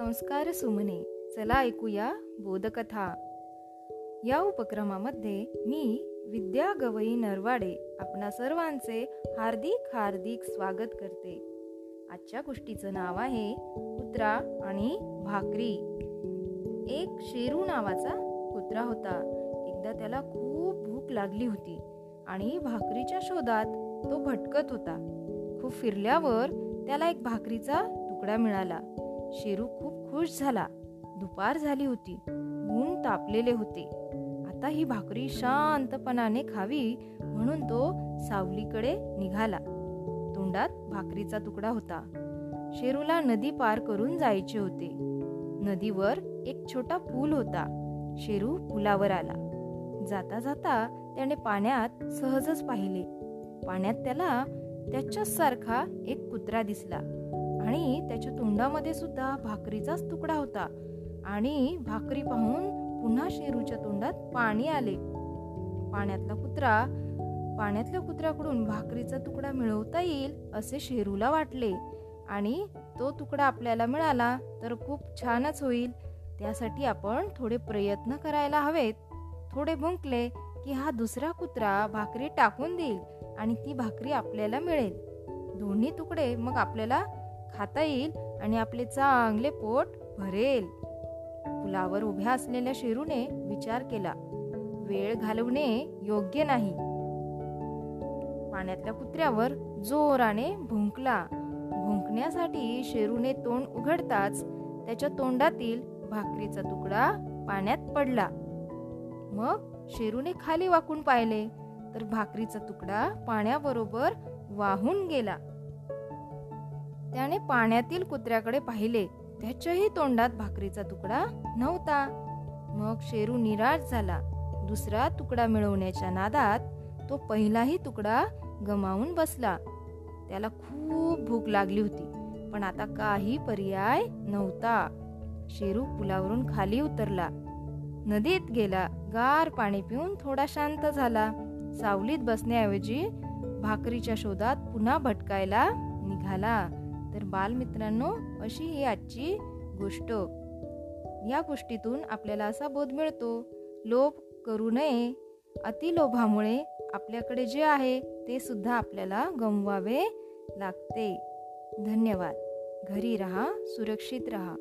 संस्कार सुमने. चला ऐकूया बोधकथा. या उपक्रमामध्ये मी विद्या गवई नरवाडे आपणा सर्वांचे हार्दिक हार्दिक स्वागत करते. आजच्या गोष्टीचं नाव आहे कुत्रा आणि भाकरी. एक शेरू नावाचा कुत्रा होता. एकदा त्याला खूप भूक लागली होती आणि भाकरीच्या शोधात तो भटकत होता. खूप फिरल्यावर त्याला एक भाकरीचा तुकडा मिळाला. शेरू खूप खुश झाला. दुपार झाली होती. ऊन तापलेले होते. आता ही भाकरी शांतपणाने खावी म्हणून तो सावलीकडे निघाला. तोंडात भाकरीचा तुकडा होता. शेरूला नदी पार करून जायचे होते. नदीवर एक छोटा पूल होता. शेरू पुलावर आला. जाता जाता त्याने पाण्यात सहजच पाहिले. पाण्यात त्याला त्याच्याच सारखा एक कुत्रा दिसला. आणि त्याच्या तोंडामध्ये सुद्धा भाकरीचाच तुकडा होता. आणि भाकरी पाहून पुन्हा शेरूच्या तोंडात पाणी आले. पाण्यातला कुत्रा पाण्यातल्या कुत्र्याकडून भाकरीचा तुकडा मिळवता येईल असे शेरूला वाटले. आणि तो तुकडा आपल्याला मिळाला तर खूप छानच होईल. त्यासाठी आपण थोडे प्रयत्न करायला हवेत. थोडे भुंकले की हा दुसरा कुत्रा भाकरी टाकून देईल आणि ती भाकरी आपल्याला मिळेल. दोन्ही तुकडे मग आपल्याला खाता येईल आणि आपले चांगले पोट भरेल. पुलावर उभ्या असलेल्या शेरूने विचार केला. वेळ घालवणे योग्य नाही. पाण्यातल्या कुत्र्यावर जोराने भुंकला. भुंकण्यासाठी शेरूने तोंड उघडताच त्याच्या तोंडातील भाकरीचा तुकडा पाण्यात पडला. मग शेरूने खाली वाकून पाहिले तर भाकरीचा तुकडा पाण्याबरोबर वाहून गेला. त्याने पाण्यातील कुत्र्याकडे पाहिले. त्याच्याही तोंडात भाकरीचा तुकडा नव्हता. मग शेरू निराश झाला. दुसरा तुकडा मिळवण्याच्या नादात तो पहिलाही तुकडा गमावून बसला. त्याला खूप भूक लागली होती पण आता काही पर्याय नव्हता. शेरू पुलावरून खाली उतरला. नदीत गेला. गार पाणी पिऊन थोडा शांत झाला. सावलीत बसण्याऐवजी भाकरीच्या शोधात पुन्हा भटकायला निघाला. तर बालमित्रांनो अशी ही आजची गोष्ट. या गोष्टीतून आपल्याला असा बोध मिळतो लोभ करू नये. अतिलोभामुळे आपल्याकडे जे आहे ते सुद्धा आपल्याला गमवावे लागते. धन्यवाद. घरी रहा सुरक्षित रहा.